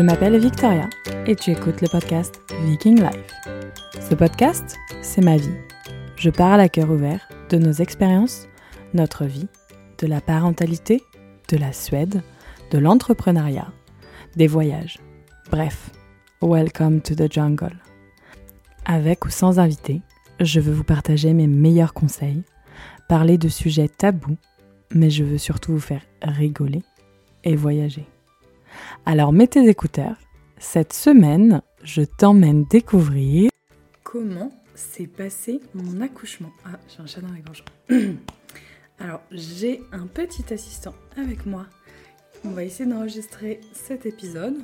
Je m'appelle Victoria et tu écoutes le podcast Viking Life. Ce podcast, c'est ma vie. Je parle à cœur ouvert de nos expériences, notre vie, de la parentalité, de la Suède, de l'entrepreneuriat, des voyages. Bref, welcome to the jungle. Avec ou sans invité, je veux vous partager mes meilleurs conseils, parler de sujets tabous, mais je veux surtout vous faire rigoler et voyager. Alors mets tes écouteurs. Cette semaine, je t'emmène découvrir comment s'est passé mon accouchement. Ah, j'ai un chat dans la gorge. Alors, j'ai un petit assistant avec moi. On va essayer d'enregistrer cet épisode.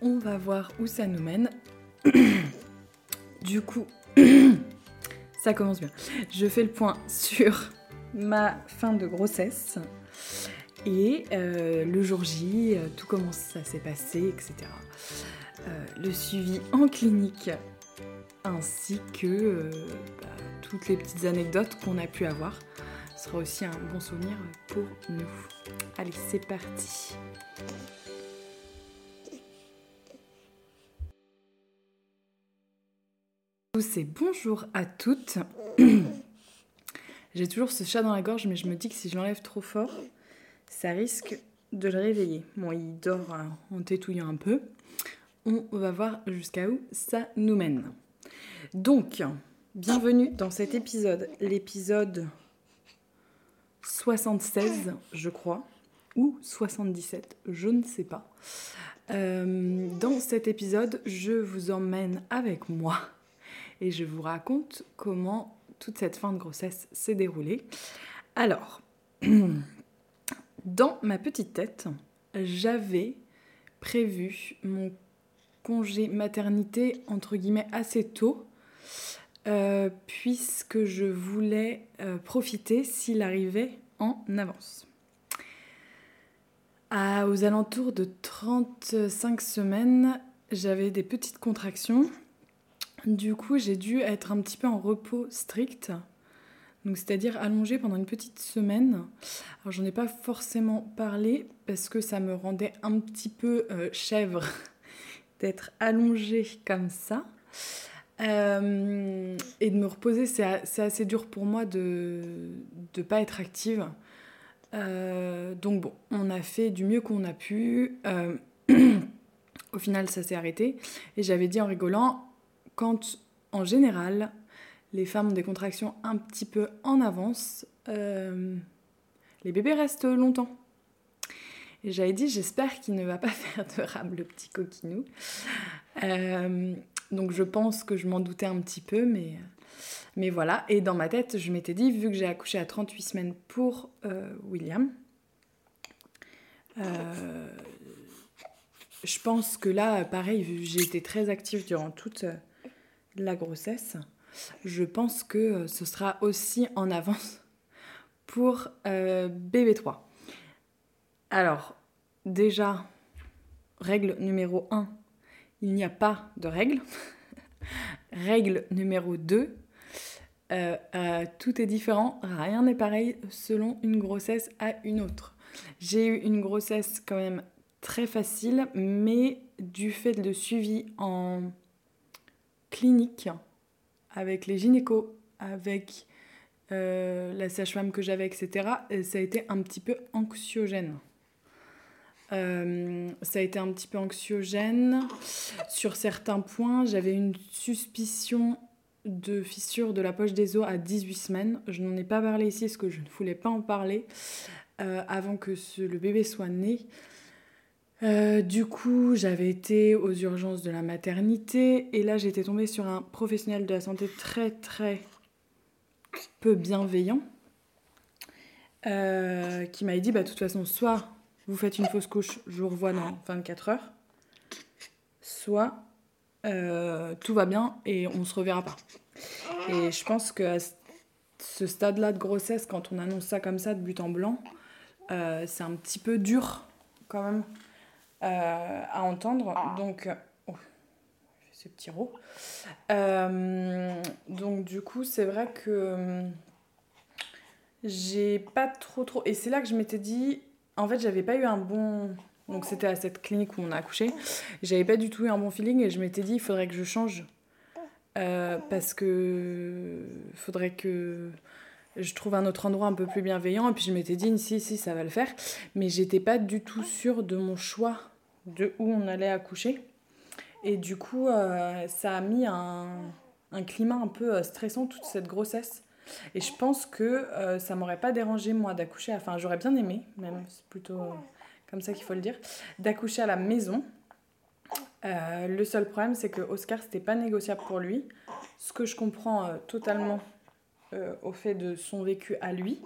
On va voir où ça nous mène. du coup, ça commence bien. Je fais le point sur ma fin de grossesse. Et euh, le jour J, euh, tout comment ça s'est passé, etc. Euh, le suivi en clinique, ainsi que bah, toutes les petites anecdotes qu'on a pu avoir. Sera aussi un bon souvenir pour nous. Allez, c'est parti. Bonjour à toutes. J'ai toujours ce chat dans la gorge, mais je me dis que si je l'enlève trop fort, ça risque de le réveiller. Bon, il dort en tétouillant un peu. On va voir jusqu'à où ça nous mène. Donc, bienvenue dans cet épisode, l'épisode 76, je crois, ou 77, je ne sais pas. Euh, dans cet épisode, je vous emmène avec moi et je vous raconte comment toute cette fin de grossesse s'est déroulée. Alors, Dans ma petite tête, j'avais prévu mon congé maternité entre guillemets assez tôt, euh, puisque je voulais euh, profiter s'il arrivait en avance. À, aux alentours de 35 semaines, j'avais des petites contractions. Du coup, j'ai dû être un petit peu en repos strict donc c'est-à-dire allongé pendant une petite semaine. Alors j'en ai pas forcément parlé parce que ça me rendait un petit peu euh, chèvre d'être allongée comme ça. Euh, et de me reposer, c'est assez dur pour moi de ne pas être active. Euh, donc bon, on a fait du mieux qu'on a pu. au final, ça s'est arrêté. Et j'avais dit en rigolant, quand en général, les femmes ont des contractions un petit peu en avance, euh, les bébés restent longtemps. Et j'avais dit, j'espère qu'il ne va pas faire de rame, le petit coquinou. Euh, donc je pense que je m'en doutais un petit peu, mais, mais voilà. Et dans ma tête, je m'étais dit, vu que j'ai accouché à 38 semaines pour euh, William, je pense que là, pareil, j'ai été très active durant toute la grossesse je pense que euh, ce sera aussi en avance pour euh, BB3. Alors, déjà, règle numéro 1, il n'y a pas de règle. règle numéro 2, euh, tout est différent, rien n'est pareil selon une grossesse à une autre. J'ai eu une grossesse quand même très facile, mais du fait de suivi en clinique, avec les gynécos, avec euh, la sage-femme que j'avais, etc., ça a été un petit peu anxiogène. Euh, ça a été un petit peu anxiogène. Sur certains points, j'avais une suspicion de fissure de la poche des os à 18 semaines. Je n'en ai pas parlé ici parce que je ne voulais pas en parler euh, avant que le bébé soit né. Euh, du coup, j'avais été aux urgences de la maternité et là, j'étais tombée sur un professionnel de la santé très très peu bienveillant euh, qui m'avait dit bah, de toute façon, soit vous faites une fausse couche, je vous revois dans 24 heures, soit euh, tout va bien et on se reverra pas. Et je pense qu'à ce stade-là de grossesse, quand on annonce ça comme ça de but en blanc, c'est un petit peu dur quand même à entendre. Ah. Donc, oh, ce petit rot. Euh, donc, du coup, c'est vrai que euh, j'ai pas trop trop. Et c'est là que je m'étais dit, en fait, j'avais pas eu un bon Donc c'était à cette clinique où on a accouché. J'avais pas du tout eu un bon feeling et je m'étais dit il faudrait que je change. Euh, parce que faudrait que je trouve un autre endroit un peu plus bienveillant. Et puis je m'étais dit si, si, ça va le faire. Mais j'étais pas du tout sûre de mon choix de où on allait accoucher. Et du coup, euh, ça a mis un, climat un peu euh, stressant toute cette grossesse. Et je pense que ça m'aurait pas dérangé moi d'accoucher. Enfin, j'aurais bien aimé, même. C'est plutôt comme ça qu'il faut le dire, d'accoucher à la maison. Euh, le seul problème, c'est que Oscar, c'était pas négociable pour lui, ce que je comprends euh, totalement euh, au fait de son vécu à lui.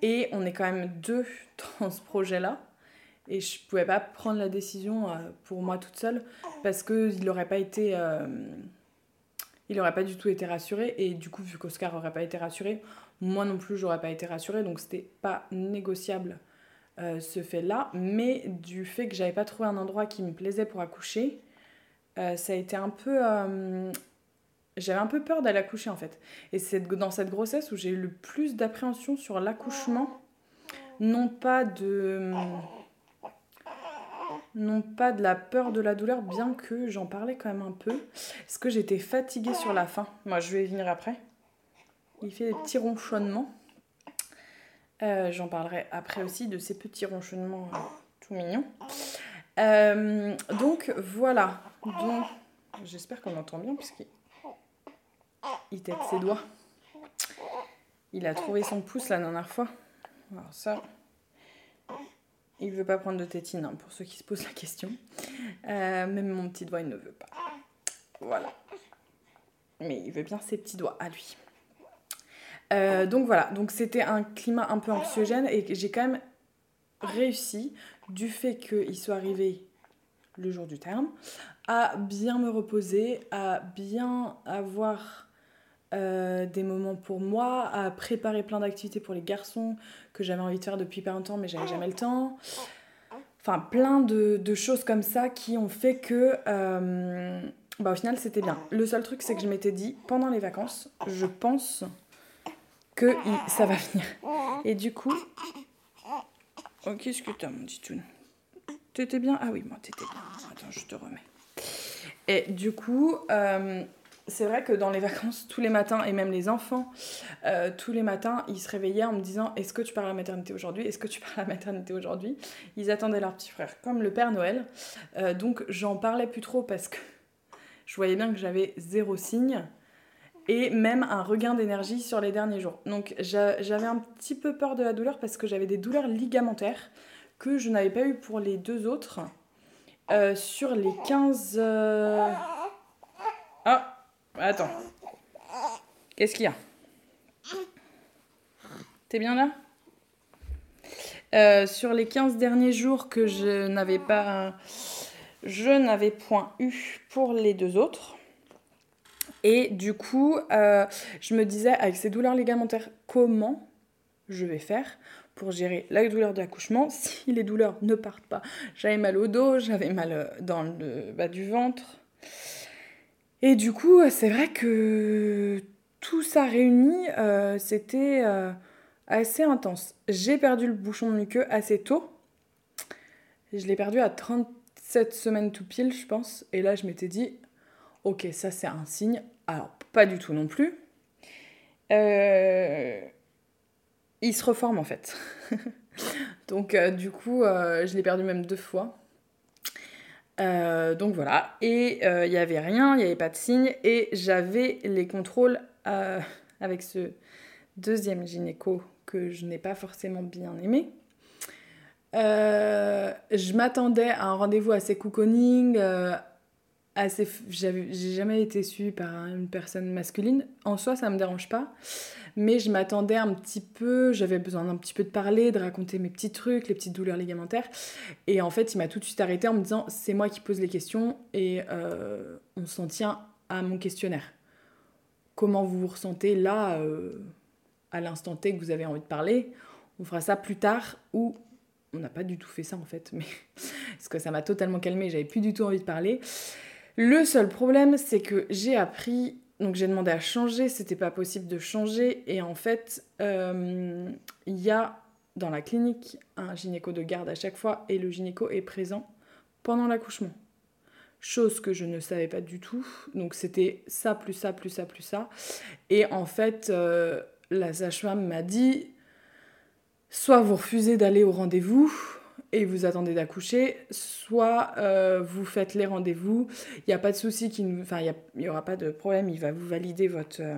Et on est quand même deux dans ce projet-là. Et je pouvais pas prendre la décision pour moi toute seule parce qu'il n'aurait pas été. il n'aurait pas du tout été rassuré. Et du coup, vu qu'Oscar n'aurait pas été rassuré, moi non plus, j'aurais pas été rassurée. Donc, c'était pas négociable euh, ce fait-là, mais du fait que j'avais pas trouvé un endroit qui me plaisait pour accoucher, euh, ça a été un peu. Euh, j'avais un peu peur d'aller accoucher en fait. Et c'est dans cette grossesse où j'ai eu le plus d'appréhension sur l'accouchement, non pas de. Non pas de la peur de la douleur, bien que j'en parlais quand même un peu. Parce que j'étais fatiguée sur la fin? Moi, je vais y venir après. Il fait des petits ronchonnements. Euh, j'en parlerai après aussi de ces petits ronchonnements euh, tout mignons. Euh, donc voilà. Donc, j'espère qu'on entend bien puisqu'il il tête ses doigts. Il a trouvé son pouce la dernière fois. Alors ça, il veut pas prendre de tétine hein, pour ceux qui se posent la question. même mon petit doigt, il ne veut pas. Voilà. Mais il veut bien ses petits doigts à lui. Euh, donc voilà, donc c'était un climat un peu anxiogène et j'ai quand même réussi, du fait qu'il soit arrivé le jour du terme, à bien me reposer, à bien avoir euh, des moments pour moi, à préparer plein d'activités pour les garçons que j'avais envie de faire depuis pas longtemps mais j'avais jamais le temps. Enfin, plein de, de, choses comme ça qui ont fait que, euh, bah, au final, c'était bien. Le seul truc, c'est que je m'étais dit, pendant les vacances, je pense que ça va venir. Et du coup... Oh, qu'est-ce que t'as, mon petit toon T'étais bien? Ah oui, moi, t'étais bien. Attends, je te remets. Et du coup, euh, c'est vrai que dans les vacances, tous les matins, et même les enfants, euh, tous les matins, ils se réveillaient en me disant Est-ce que tu pars à la maternité aujourd'hui? Est-ce que tu pars à la maternité aujourd'hui? Ils attendaient leur petit frère, comme le Père Noël. Euh, donc, j'en parlais plus trop parce que je voyais bien que j'avais zéro signe et même un regain d'énergie sur les derniers jours. Donc j'avais un petit peu peur de la douleur parce que j'avais des douleurs ligamentaires que je n'avais pas eu pour les deux autres. Euh, sur les 15... Euh, ah, attends. Qu'est-ce qu'il y a? T'es bien là? Euh, Sur les 15 derniers jours que je n'avais pas... Je n'avais point eu pour les deux autres. Et du coup, euh, je me disais, avec ces douleurs ligamentaires, comment je vais faire pour gérer la douleur d'accouchement si les douleurs ne partent pas? J'avais mal au dos, j'avais mal euh, dans le bas du ventre. Et du coup, c'est vrai que tout ça réuni, euh, c'était assez intense. J'ai perdu le bouchon de muqueux assez tôt. Je l'ai perdu à 37 semaines tout pile, je pense. Et là, je m'étais dit, ok, ça c'est un signe. Alors, pas du tout non plus. Euh, il se reforme en fait. donc, euh, du coup, euh, je l'ai perdu même deux fois. Donc voilà. Et il n'y avait rien, il n'y avait pas de signe. Et j'avais les contrôles avec ce deuxième gynéco que je n'ai pas forcément bien aimé. je m'attendais à un rendez-vous assez cocooning, assez. J'ai jamais été suivie par une personne masculine. En soi, ça me dérange pas. Mais je m'attendais un petit peu. J'avais besoin d'un petit peu de parler, de raconter mes petits trucs, les petites douleurs ligamentaires. Et en fait, il m'a tout de suite arrêté en me disant c'est moi qui pose les questions et euh, on s'en tient à mon questionnaire. Comment vous vous ressentez là, euh, à l'instant T que vous avez envie de parler? On fera ça plus tard ou on n'a pas du tout fait ça en fait, mais parce que ça m'a totalement calmé, j'avais plus du tout envie de parler. Le seul problème, c'est que j'ai appris, donc j'ai demandé à changer, c'était pas possible de changer, et en fait, euh, il y a dans la clinique un gynéco de garde à chaque fois et le gynéco est présent pendant l'accouchement. Chose que je ne savais pas du tout. Donc c'était ça, plus ça, plus ça, plus ça. Et en fait, euh, la sage-femme m'a dit soit vous refusez d'aller au rendez-vous et vous attendez d'accoucher, soit euh, vous faites les rendez-vous. Il n'y a pas de souci, enfin, il n'y aura pas de problème, il va vous valider votre, euh,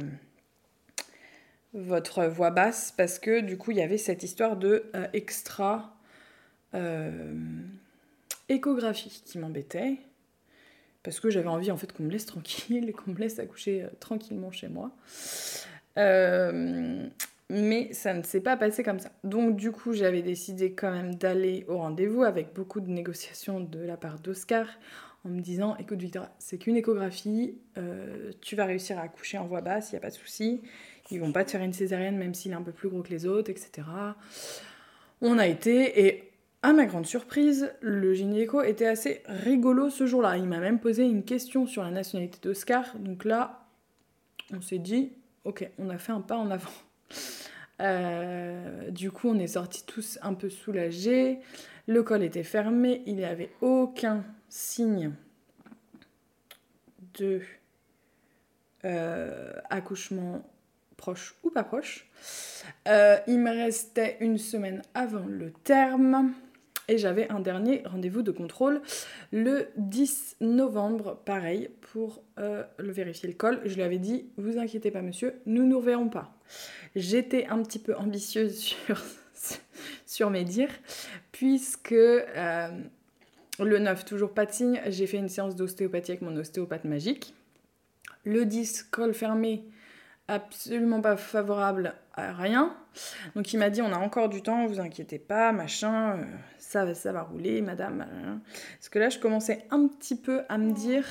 votre voix basse parce que du coup, il y avait cette histoire de euh, extra échographie qui m'embêtait parce que j'avais envie en fait qu'on me laisse tranquille, qu'on me laisse accoucher tranquillement chez moi. Mais ça ne s'est pas passé comme ça. Donc du coup, j'avais décidé quand même d'aller au rendez-vous avec beaucoup de négociations de la part d'Oscar en me disant écoute Victor, c'est qu'une échographie, euh, tu vas réussir à accoucher en voix basse, il n'y a pas de souci. Ils vont pas te faire une césarienne même s'il est un peu plus gros que les autres, etc. On a été et à ma grande surprise, le gynéco était assez rigolo ce jour-là. Il m'a même posé une question sur la nationalité d'Oscar. Donc là, on s'est dit, ok, on a fait un pas en avant. Euh, du coup, on est sortis tous un peu soulagés. Le col était fermé, il n'y avait aucun signe de euh, accouchement proche ou pas proche. Euh, il me restait une semaine avant le terme. Et j'avais un dernier rendez-vous de contrôle le 10 novembre, pareil, pour le vérifier le col. Je lui avais dit, vous inquiétez pas monsieur, nous nous reverrons pas. J'étais un petit peu ambitieuse sur, sur mes dires, puisque euh, le 9, toujours pas de signe, j'ai fait une séance d'ostéopathie avec mon ostéopathe magique. Le 10, col fermé, absolument pas favorable à rien. Donc il m'a dit on a encore du temps, vous inquiétez pas, machin, euh, ça, ça va rouler, madame. Parce que là je commençais un petit peu à me dire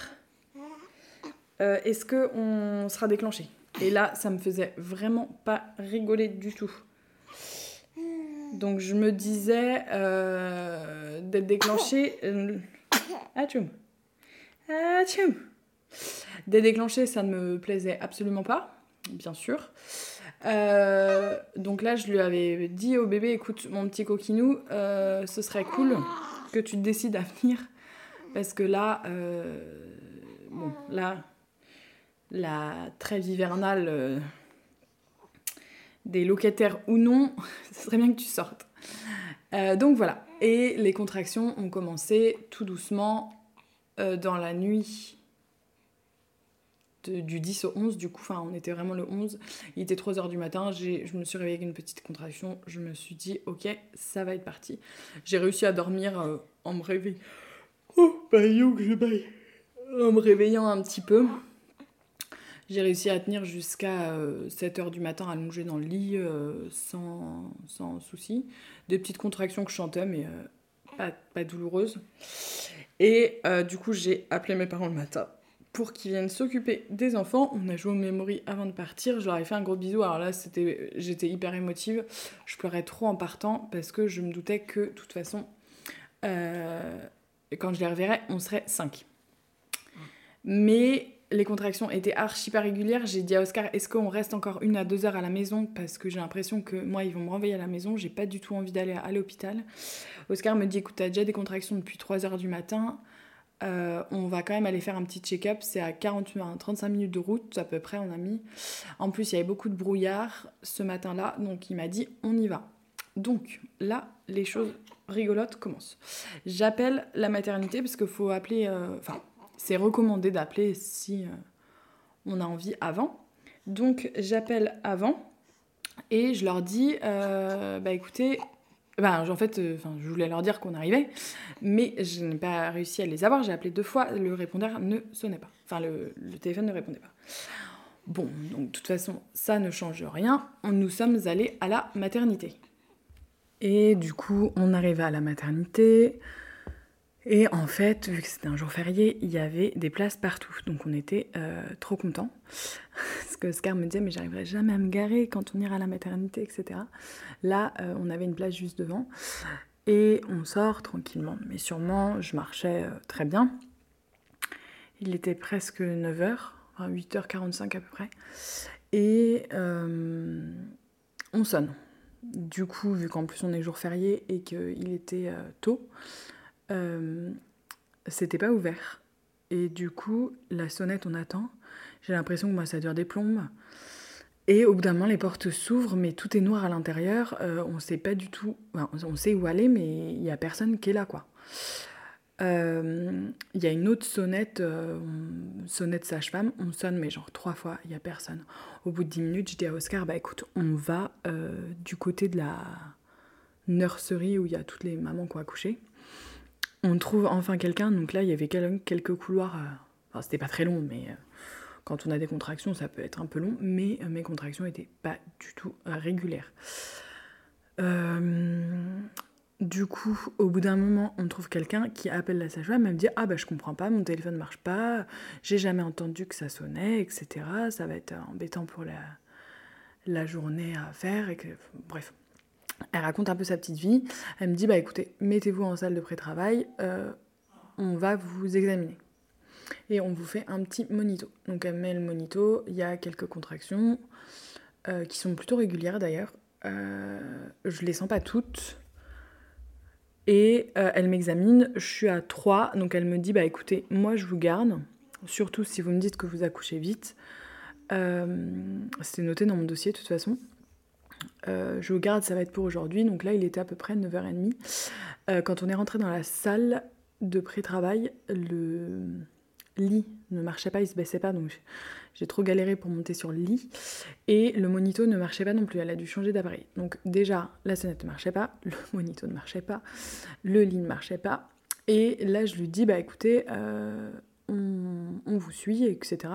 euh, est-ce qu'on sera déclenché? Et là, ça me faisait vraiment pas rigoler du tout. Donc je me disais euh, d'être déclenchée. Euh, ah, ah, D'être déclenchée, ça ne me plaisait absolument pas, bien sûr. Euh, donc là, je lui avais dit au bébé écoute, mon petit coquinou, ce serait cool que tu te décides à venir. Parce que là, bon, là, la trêve hivernale euh, des locataires ou non, ce serait bien que tu sortes. Euh, donc voilà. Et les contractions ont commencé tout doucement euh, dans la nuit du 10 au 11. Du coup, enfin, on était vraiment le 11. Il était 3h du matin. Je me suis réveillée avec une petite contraction. Je me suis dit, ok, ça va être parti. J'ai réussi à dormir en me réveillant. Oh, bah, En me réveillant un petit peu. J'ai réussi à tenir jusqu'à 7h euh, du matin allongée dans le lit euh, sans, sans souci. Des petites contractions que je chantais, mais euh, pas, douloureuses. Et du coup, j'ai appelé mes parents le matin pour qu'ils viennent s'occuper des enfants. On a joué au memory avant de partir. Je leur ai fait un gros bisou. Alors là, c'était, j'étais hyper émotive. Je pleurais trop en partant parce que je me doutais que, de toute façon, quand je les reverrais, on serait 5. Mais les contractions étaient archi pas régulières. J'ai dit à Oscar, est-ce qu'on reste encore une à deux heures à la maison? Parce que j'ai l'impression que moi, ils vont me renvoyer à la maison. J'ai pas du tout envie d'aller à, l'hôpital. Oscar me dit, écoute, t'as déjà des contractions depuis 3 heures du matin. Euh, on va quand même aller faire un petit check-up. C'est à 40, 35 minutes de route à peu près, on a mis. En plus, il y avait beaucoup de brouillard ce matin-là. Donc, il m'a dit, on y va. Donc, là, les choses rigolotes commencent. J'appelle la maternité parce qu'il faut appeler... Euh, enfin, c'est recommandé d'appeler si euh, on a envie avant. Donc j'appelle avant et je leur dis bah écoutez, bah, en fait, euh, je voulais leur dire qu'on arrivait, mais je n'ai pas réussi à les avoir. J'ai appelé deux fois, le répondeur ne sonnait pas. Enfin, le, téléphone ne répondait pas. Bon, donc de toute façon, ça ne change rien. Nous sommes allés à la maternité. Et du coup, on arrive à la maternité. Et en fait, vu que c'était un jour férié, il y avait des places partout. Donc on était euh, trop contents. Parce que Scar me disait, mais j'arriverai jamais à me garer quand on ira à la maternité, etc. Là, euh, on avait une place juste devant. Et on sort tranquillement. Mais sûrement, je marchais euh, très bien. Il était presque 9h, 8h45 à peu près. Et on sonne. du coup, vu qu'en plus on est jour férié et qu'il était tôt, c'était pas ouvert. Et du coup, la sonnette, on attend. J'ai l'impression que moi, ça dure des plombes. Et au bout d'un moment, les portes s'ouvrent, mais tout est noir à l'intérieur. on sait pas du tout. on sait où aller, mais il y a personne qui est là, quoi. Euh, il y a une autre sonnette, euh, sonnette sage-femme, on sonne mais genre trois fois, il n'y a personne. Au bout de dix minutes, je dis à Oscar, bah écoute, on va euh, du côté de la nurserie où il y a toutes les mamans qui ont accouché. On trouve enfin quelqu'un, donc là il y avait quelques couloirs, enfin c'était pas très long, mais quand on a des contractions ça peut être un peu long, mais mes contractions n'étaient pas du tout régulières. Du coup, au bout d'un moment, on trouve quelqu'un qui appelle la sage-femme et me dit Ah bah je comprends pas, mon téléphone ne marche pas, j'ai jamais entendu que ça sonnait, etc. Ça va être embêtant pour la, la journée à faire. Et que... Bref. Elle raconte un peu sa petite vie. Elle me dit Bah écoutez, mettez-vous en salle de pré-travail, euh, on va vous examiner. Et on vous fait un petit monito. Donc elle met le monito, il y a quelques contractions euh, qui sont plutôt régulières d'ailleurs. Euh, je les sens pas toutes et euh, elle m'examine, je suis à 3, donc elle me dit bah écoutez, moi je vous garde, surtout si vous me dites que vous accouchez vite. C'était noté dans mon dossier de toute façon. Euh, je garde, ça va être pour aujourd'hui. Donc là, il était à peu près 9h30. quand on est rentré dans la salle de pré-travail, le lit ne marchait pas, il se baissait pas, donc j'ai trop galéré pour monter sur le lit. Et le monito ne marchait pas non plus, elle a dû changer d'appareil. Donc déjà, la sonnette ne marchait pas, le monito ne marchait pas, le lit ne marchait pas. Et là, je lui dis, bah écoutez, euh, on, vous suit, etc.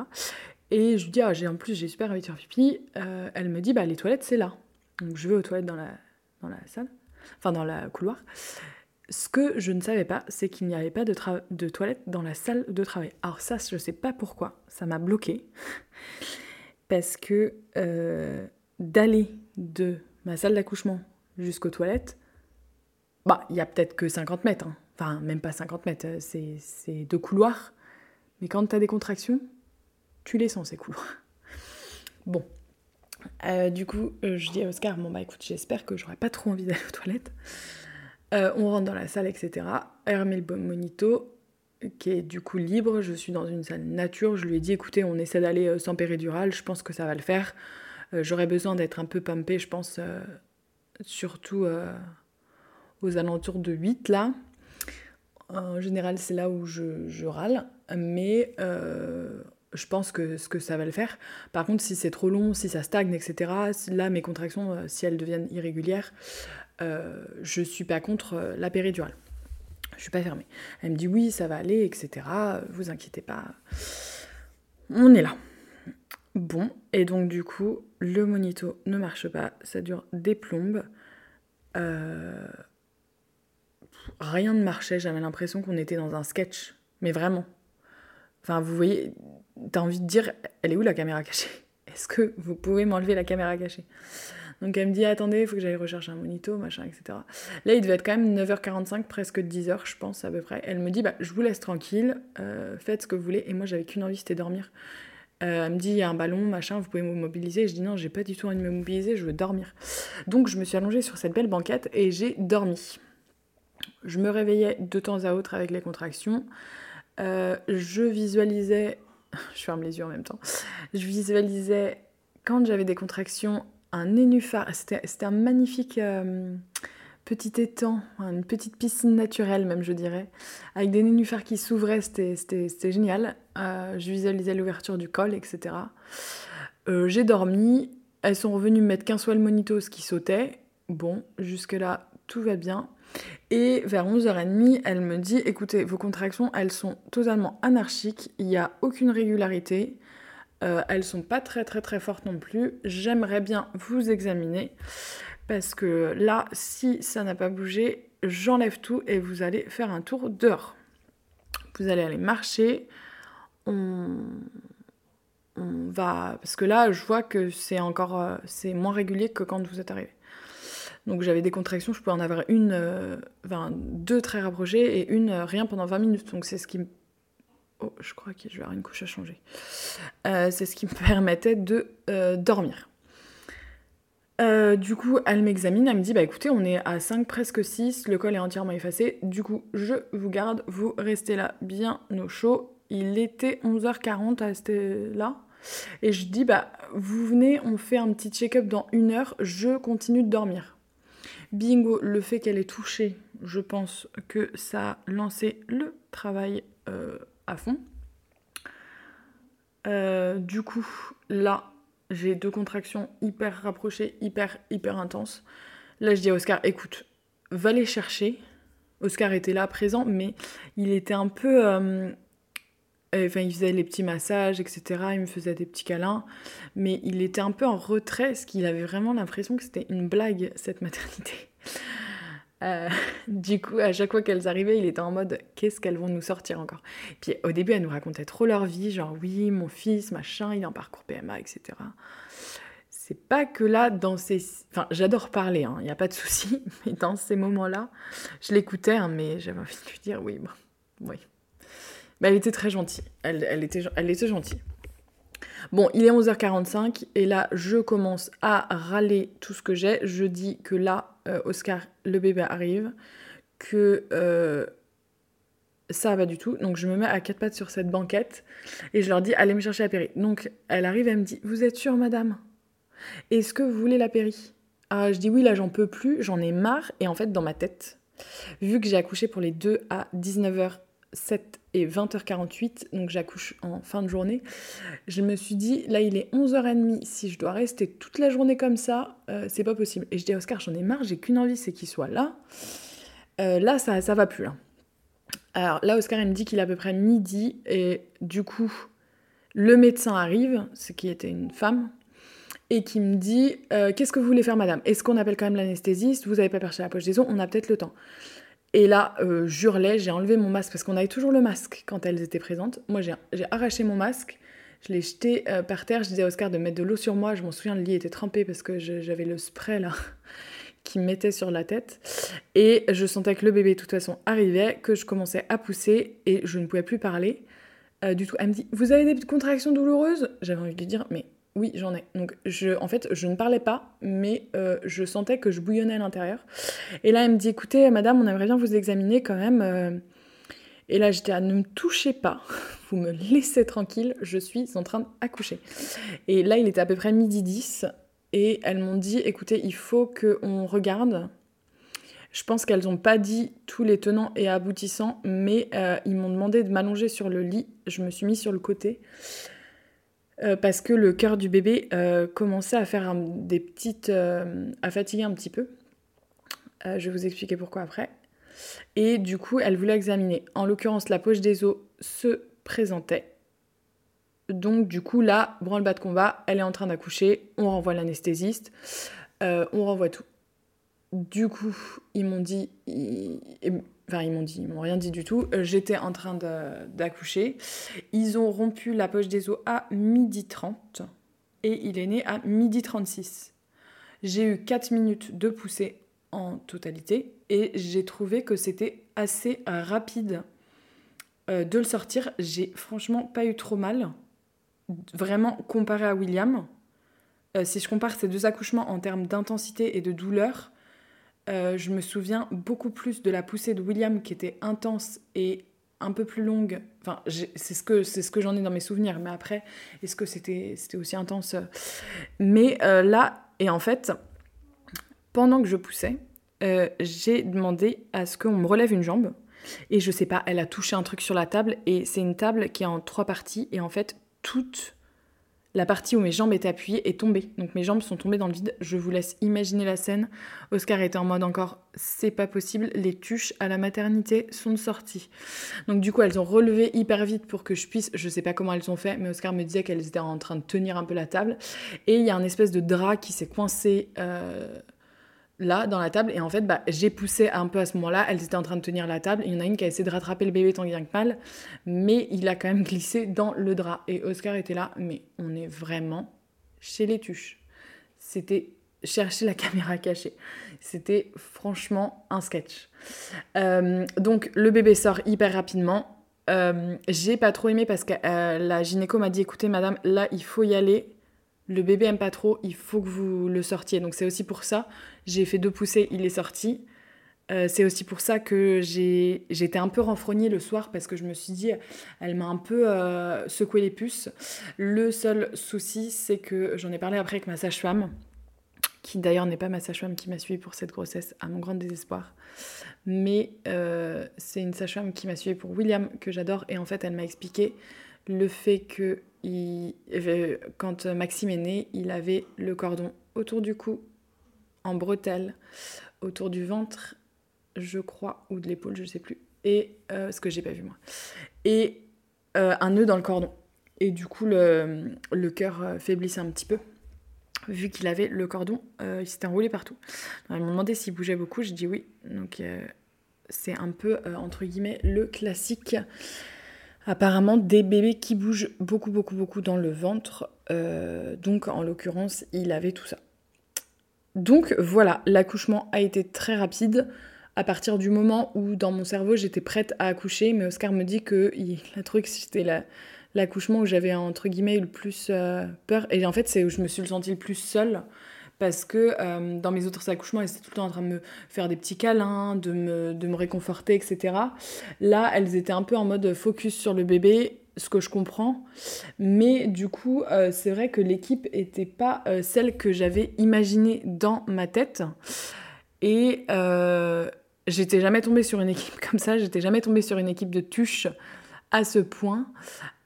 Et je lui dis, ah, j'ai en plus, j'ai super envie de faire pipi. Euh, elle me dit, bah les toilettes, c'est là. Donc je vais aux toilettes dans la, dans la salle, enfin dans la couloir. Ce que je ne savais pas, c'est qu'il n'y avait pas de, de toilette dans la salle de travail. Alors ça, je ne sais pas pourquoi, ça m'a bloqué. Parce que euh, d'aller de ma salle d'accouchement jusqu'aux toilettes, bah, il y a peut-être que 50 mètres. Hein. Enfin, même pas 50 mètres, euh, c'est deux couloirs. Mais quand tu as des contractions, tu les sens, ces couloirs. Bon. Euh, du coup, je dis à Oscar, bon bah écoute, j'espère que j'aurai pas trop envie d'aller aux toilettes. Euh, on rentre dans la salle, etc. Elle remet le monito, qui est du coup libre. Je suis dans une salle nature. Je lui ai dit, écoutez, on essaie d'aller euh, sans péridurale. Je pense que ça va le faire. Euh, j'aurais besoin d'être un peu pumpée, je pense, surtout aux alentours de 8 là. En général, c'est là où je, râle. Mais je pense que, ce que ça va le faire. Par contre, si c'est trop long, si ça stagne, etc., là, mes contractions, si elles deviennent irrégulières, euh, je suis pas contre euh, la péridurale. Je suis pas fermée. Elle me dit oui, ça va aller, etc. Vous inquiétez pas. On est là. Bon, et donc du coup, le monito ne marche pas, ça dure des plombes. Euh, rien ne marchait, j'avais l'impression qu'on était dans un sketch, mais vraiment. Enfin, vous voyez, t'as envie de dire, elle est où la caméra cachée? Est-ce que vous pouvez m'enlever la caméra cachée? Donc elle me dit attendez, il faut que j'aille rechercher un monito, machin, etc. Là, il devait être quand même 9h45, presque 10h, je pense, à peu près. Elle me dit bah, je vous laisse tranquille, euh, faites ce que vous voulez. Et moi, j'avais qu'une envie, c'était dormir. Euh, elle me dit il y a un ballon, machin, vous pouvez me mobiliser. Je dis non, j'ai pas du tout envie de me mobiliser, je veux dormir. Donc je me suis allongée sur cette belle banquette et j'ai dormi. Je me réveillais de temps à autre avec les contractions. Euh, je visualisais, je ferme les yeux en même temps, je visualisais quand j'avais des contractions un nénuphar. C'était un magnifique euh, petit étang, une petite piscine naturelle même, je dirais, avec des nénuphars qui s'ouvraient, c'était génial. Euh, je visualisais l'ouverture du col, etc. Euh, j'ai dormi. Elles sont revenues me mettre qu'un le monitos qui sautait. Bon, jusque-là, tout va bien. Et vers 11h30, elle me dit écoutez, vos contractions, elles sont totalement anarchiques, il n'y a aucune régularité. Euh, elles sont pas très très très fortes non plus. J'aimerais bien vous examiner parce que là, si ça n'a pas bougé, j'enlève tout et vous allez faire un tour dehors. Vous allez aller marcher. On, on va parce que là, je vois que c'est encore euh, c'est moins régulier que quand vous êtes arrivé. Donc j'avais des contractions, je peux en avoir une, euh, enfin, deux très rapprochées et une rien pendant 20 minutes. Donc c'est ce qui me Oh, je crois que je vais avoir une couche à changer. Euh, c'est ce qui me permettait de euh, dormir. Euh, du coup, elle m'examine, elle me dit Bah écoutez, on est à 5, presque 6, le col est entièrement effacé. Du coup, je vous garde, vous restez là bien au chaud. Il était 11h40 à rester là. Et je dis Bah vous venez, on fait un petit check-up dans une heure, je continue de dormir. Bingo, le fait qu'elle ait touché, je pense que ça a lancé le travail euh, à fond. Euh, du coup, là, j'ai deux contractions hyper rapprochées, hyper, hyper intenses. Là, je dis à Oscar, écoute, va les chercher. Oscar était là, présent, mais il était un peu... Euh, enfin, il faisait les petits massages, etc. Il me faisait des petits câlins. Mais il était un peu en retrait, parce qu'il avait vraiment l'impression que c'était une blague, cette maternité. Euh, du coup, à chaque fois qu'elles arrivaient, il était en mode qu'est-ce qu'elles vont nous sortir encore? Puis au début, elles nous racontaient trop leur vie, genre oui, mon fils, machin, il est en parcours PMA, etc. C'est pas que là, dans ces. Enfin, j'adore parler, il hein, n'y a pas de souci, mais dans ces moments-là, je l'écoutais, hein, mais j'avais envie de lui dire oui, bon, oui. Elle était très gentille, elle, était, gentille. Bon, il est 11h45 et là, je commence à râler tout ce que j'ai. Je dis que là, euh, Oscar, le bébé arrive, que euh, ça va du tout. Donc je me mets à quatre pattes sur cette banquette et je leur dis allez me chercher la péri. Donc elle arrive, elle me dit vous êtes sûre, madame? Est-ce que vous voulez la péri? Ah, Je dis oui, là j'en peux plus, j'en ai marre. Et en fait, dans ma tête, vu que j'ai accouché pour les deux à 19h07 et 20h48, donc j'accouche en fin de journée, je me suis dit, là il est 11h30, si je dois rester toute la journée comme ça, euh, c'est pas possible. Et je dis Oscar, j'en ai marre, j'ai qu'une envie, c'est qu'il soit là. Euh, là, ça, ça va plus. Là. Alors là, Oscar, il me dit qu'il est à peu près midi, et du coup, le médecin arrive, ce qui était une femme, et qui me dit euh, Qu'est-ce que vous voulez faire, madame? Est-ce qu'on appelle quand même l'anesthésiste? Vous avez pas perché la poche des os On a peut-être le temps. Et là, euh, j'hurlais, j'ai enlevé mon masque parce qu'on avait toujours le masque quand elles étaient présentes. Moi, j'ai arraché mon masque, je l'ai jeté euh, par terre. Je disais à Oscar de mettre de l'eau sur moi. Je m'en souviens, le lit était trempé parce que j'avais le spray là qui me mettait sur la tête. Et je sentais que le bébé, de toute façon, arrivait, que je commençais à pousser et je ne pouvais plus parler euh, du tout. Elle me dit Vous avez des contractions douloureuses? J'avais envie de lui dire Mais oui, j'en ai. Donc, je, en fait, je ne parlais pas, mais euh, je sentais que je bouillonnais à l'intérieur. Et là, elle me dit écoutez, madame, on aimerait bien vous examiner quand même. Euh. Et là, j'étais à ne me touchez pas, vous me laissez tranquille, je suis en train d'accoucher. Et là, il était à peu près midi 10, et elles m'ont dit écoutez, il faut qu'on regarde. Je pense qu'elles n'ont pas dit tous les tenants et aboutissants, mais euh, ils m'ont demandé de m'allonger sur le lit. Je me suis mis sur le côté. Euh, parce que le cœur du bébé euh, commençait à faire des petites. Euh, à fatiguer un petit peu. je vais vous expliquer pourquoi après. Et du coup, elle voulait examiner. En l'occurrence, la poche des os se présentait. Donc, du coup, là, branle-bas de combat, elle est en train d'accoucher, on renvoie l'anesthésiste, on renvoie tout. Du coup, ils m'ont dit, Enfin, ils m'ont dit, ils m'ont rien dit du tout. Euh, j'étais en train d'accoucher. Ils ont rompu la poche des os à midi 30 et il est né à midi 36. J'ai eu 4 minutes de poussée en totalité et j'ai trouvé que c'était assez rapide euh, de le sortir. J'ai franchement pas eu trop mal. Vraiment comparé à William. Euh, si je compare ces deux accouchements en termes d'intensité et de douleur, euh, je me souviens beaucoup plus de la poussée de William qui était intense et un peu plus longue. Enfin, c'est ce que, ce que j'en ai dans mes souvenirs. Mais après, est-ce que c'était aussi intense? Mais euh, là, et en fait, pendant que je poussais, euh, j'ai demandé à ce qu'on me relève une jambe. Et je sais pas, elle a touché un truc sur la table. Et c'est une table qui est en trois parties. Et en fait, toute la partie où mes jambes étaient appuyées est tombée. Donc mes jambes sont tombées dans le vide. Je vous laisse imaginer la scène. Oscar était en mode encore, c'est pas possible, les tuches à la maternité sont sorties. Donc du coup, elles ont relevé hyper vite pour que je puisse, je sais pas comment elles ont fait, mais Oscar me disait qu'elles étaient en train de tenir un peu la table. Et il y a un espèce de drap qui s'est coincé euh, là dans la table et en fait bah, j'ai poussé un peu à ce moment-là, elles étaient en train de tenir la table, il y en a une qui a essayé de rattraper le bébé tant bien que mal, mais il a quand même glissé dans le drap et Oscar était là, mais on est vraiment chez les tuches. C'était chercher la caméra cachée. C'était franchement un sketch. Euh, donc le bébé sort hyper rapidement. Euh, j'ai pas trop aimé parce que euh, la gynéco m'a dit écoutez madame, là il faut y aller le bébé aime pas trop, il faut que vous le sortiez. Donc c'est aussi pour ça, j'ai fait deux poussées, il est sorti. Euh, c'est aussi pour ça que j'étais un peu renfrognée le soir parce que je me suis dit, elle m'a un peu euh, secoué les puces. Le seul souci, c'est que j'en ai parlé après avec ma sage-femme, qui d'ailleurs n'est pas ma sage-femme qui m'a suivi pour cette grossesse, à mon grand désespoir. Mais euh, c'est une sage-femme qui m'a suivi pour William, que j'adore, et en fait, elle m'a expliqué le fait que quand Maxime est né, il avait le cordon autour du cou, en bretelle, autour du ventre je crois, ou de l'épaule, je sais plus. Et euh, ce que j'ai pas vu moi. Et euh, un nœud dans le cordon. Et du coup, le, le cœur euh, faiblissait un petit peu. Vu qu'il avait le cordon, il s'était enroulé partout. ils m'ont demandé s'il bougeait beaucoup, je dis oui. Donc c'est un peu, entre guillemets, le classique apparemment des bébés qui bougent beaucoup, beaucoup, beaucoup dans le ventre. donc en l'occurrence, il avait tout ça. Donc voilà, l'accouchement a été très rapide à partir du moment où dans mon cerveau j'étais prête à accoucher, mais Oscar me dit que il, le truc c'était l'accouchement où j'avais entre guillemets le plus euh, peur et en fait c'est où je me suis sentie le plus seule parce que euh, dans mes autres accouchements elles étaient tout le temps en train de me faire des petits câlins, de me, de me réconforter etc. Là elles étaient un peu en mode focus sur le bébé ce que je comprends. Mais du coup, euh, c'est vrai que l'équipe n'était pas celle que j'avais imaginée dans ma tête. Et, j'étais jamais tombée sur une équipe comme ça, j'étais jamais tombée sur une équipe de tuches à ce point.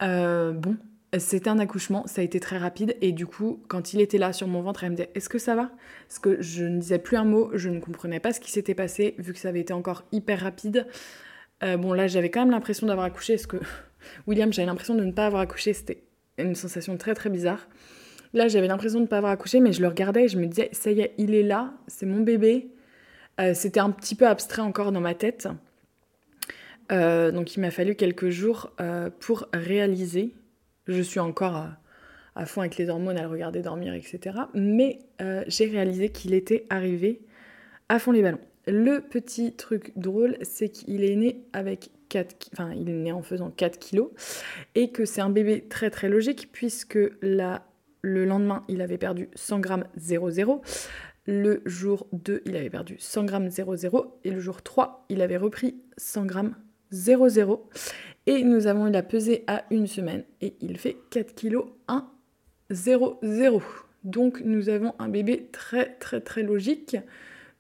Euh, bon, c'était un accouchement, ça a été très rapide et du coup, quand il était là sur mon ventre, elle me disait Est-ce que ça va? Parce que je ne disais plus un mot, je ne comprenais pas ce qui s'était passé vu que ça avait été encore hyper rapide. Euh, bon, là, j'avais quand même l'impression d'avoir accouché parce que William, j'avais l'impression de ne pas avoir accouché, c'était une sensation très très bizarre. Là, j'avais l'impression de ne pas avoir accouché, mais je le regardais et je me disais Ça y est, il est là, c'est mon bébé euh, c'était un petit peu abstrait encore dans ma tête. Euh, donc il m'a fallu quelques jours euh, pour réaliser. Je suis encore à fond avec les hormones, à le regarder dormir, etc. Mais j'ai réalisé qu'il était arrivé à fond les ballons. Le petit truc drôle, c'est qu'il est né avec 4, enfin, il est né en faisant 4 kilos et que c'est un bébé très très logique puisque là, le lendemain, il avait perdu 100 grammes 00. Le jour 2, il avait perdu 100 grammes 00 et le jour 3, il avait repris 100 grammes 00. Et nous avons eu la pesée à une semaine et il fait 4 kg 1 0 0. Donc nous avons un bébé très très très logique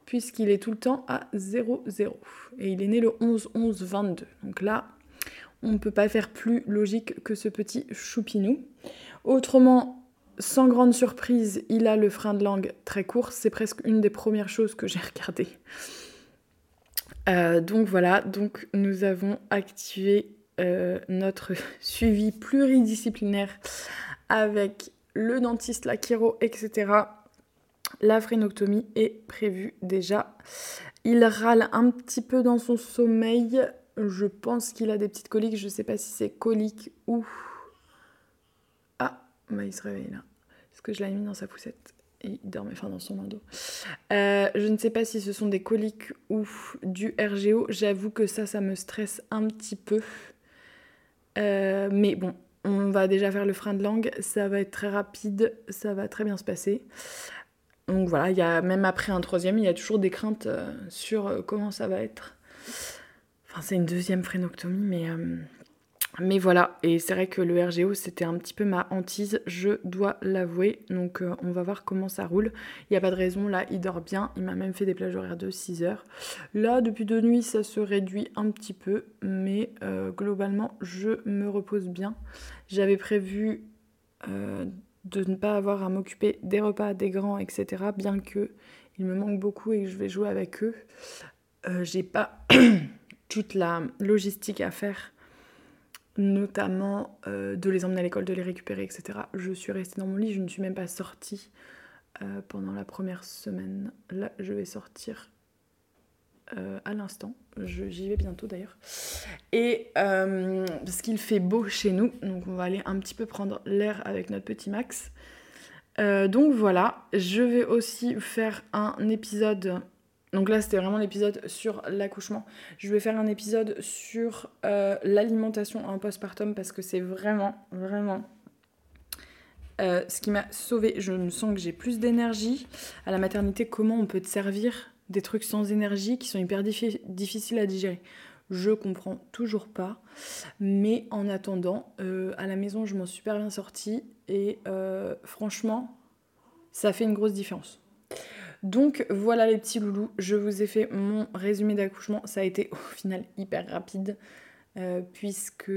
puisqu'il est tout le temps à 0 0. Et il est né le 11 11 22. Donc là, on ne peut pas faire plus logique que ce petit choupinou. Autrement, sans grande surprise, il a le frein de langue très court. C'est presque une des premières choses que j'ai regardées. Euh, donc voilà, donc nous avons activé euh, notre suivi pluridisciplinaire avec le dentiste, la chiro, etc. La phrénoctomie est prévue déjà. Il râle un petit peu dans son sommeil. Je pense qu'il a des petites coliques. Je ne sais pas si c'est colique ou bah, il se réveille là. Parce que je l'avais mis dans sa poussette. Et il dormait, enfin dans son dos. Euh, je ne sais pas si ce sont des coliques ou du RGO. J'avoue que ça, ça me stresse un petit peu. Euh, mais bon, on va déjà faire le frein de langue. Ça va être très rapide. Ça va très bien se passer. Donc voilà, il y a, même après un troisième, il y a toujours des craintes euh, sur comment ça va être. Enfin, c'est une deuxième phrénoctomie, mais mais voilà, et c'est vrai que le RGO c'était un petit peu ma hantise, je dois l'avouer. Donc euh, on va voir comment ça roule. Il n'y a pas de raison, là il dort bien, il m'a même fait des plages horaires de 6 heures. Là depuis deux nuits ça se réduit un petit peu, mais euh, globalement je me repose bien. J'avais prévu euh, de ne pas avoir à m'occuper des repas, des grands, etc. Bien que il me manque beaucoup et que je vais jouer avec eux. J'ai pas toute la logistique à faire notamment euh, de les emmener à l'école, de les récupérer, etc. Je suis restée dans mon lit, je ne suis même pas sortie euh, pendant la première semaine. Là, je vais sortir euh, à l'instant. J'y vais bientôt d'ailleurs. Et parce qu'il fait beau chez nous, donc on va aller un petit peu prendre l'air avec notre petit Max. donc voilà, je vais aussi faire un épisode donc là, c'était vraiment l'épisode sur l'accouchement. Je vais faire un épisode sur euh, l'alimentation en postpartum parce que c'est vraiment, vraiment Euh, ce qui m'a sauvée, je me sens que j'ai plus d'énergie. À la maternité, comment on peut te servir? Des trucs sans énergie qui sont hyper difficiles à digérer je comprends toujours pas. Mais en attendant, euh, à la maison, je m'en suis super bien sortie. Et euh, franchement, ça fait une grosse différence. Donc voilà les petits loulous, je vous ai fait mon résumé d'accouchement. Ça a été au final hyper rapide. Euh, puisque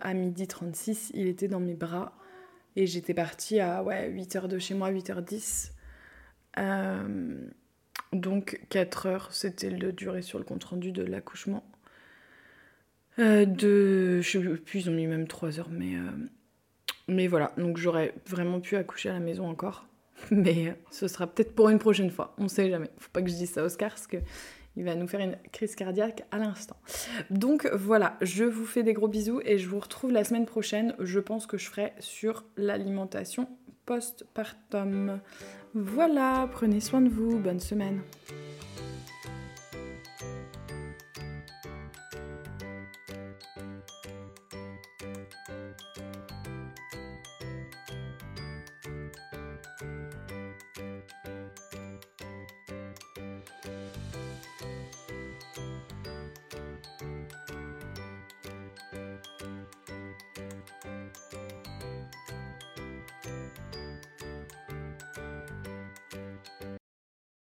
à midi 36, il était dans mes bras. Et j'étais partie à ouais, 8h de chez moi, 8h10. Donc 4 heures, c'était le durée sur le compte rendu de l'accouchement. Euh, de. Je sais plus, ils ont mis même 3 heures, mais. Euh, mais voilà, donc j'aurais vraiment pu accoucher à la maison encore. Mais euh, ce sera peut-être pour une prochaine fois, on sait jamais. Faut pas que je dise ça à Oscar parce que il va nous faire une crise cardiaque à l'instant. Donc voilà, je vous fais des gros bisous et je vous retrouve la semaine prochaine. Je pense que je ferai sur l'alimentation post-partum. Voilà, prenez soin de vous, bonne semaine.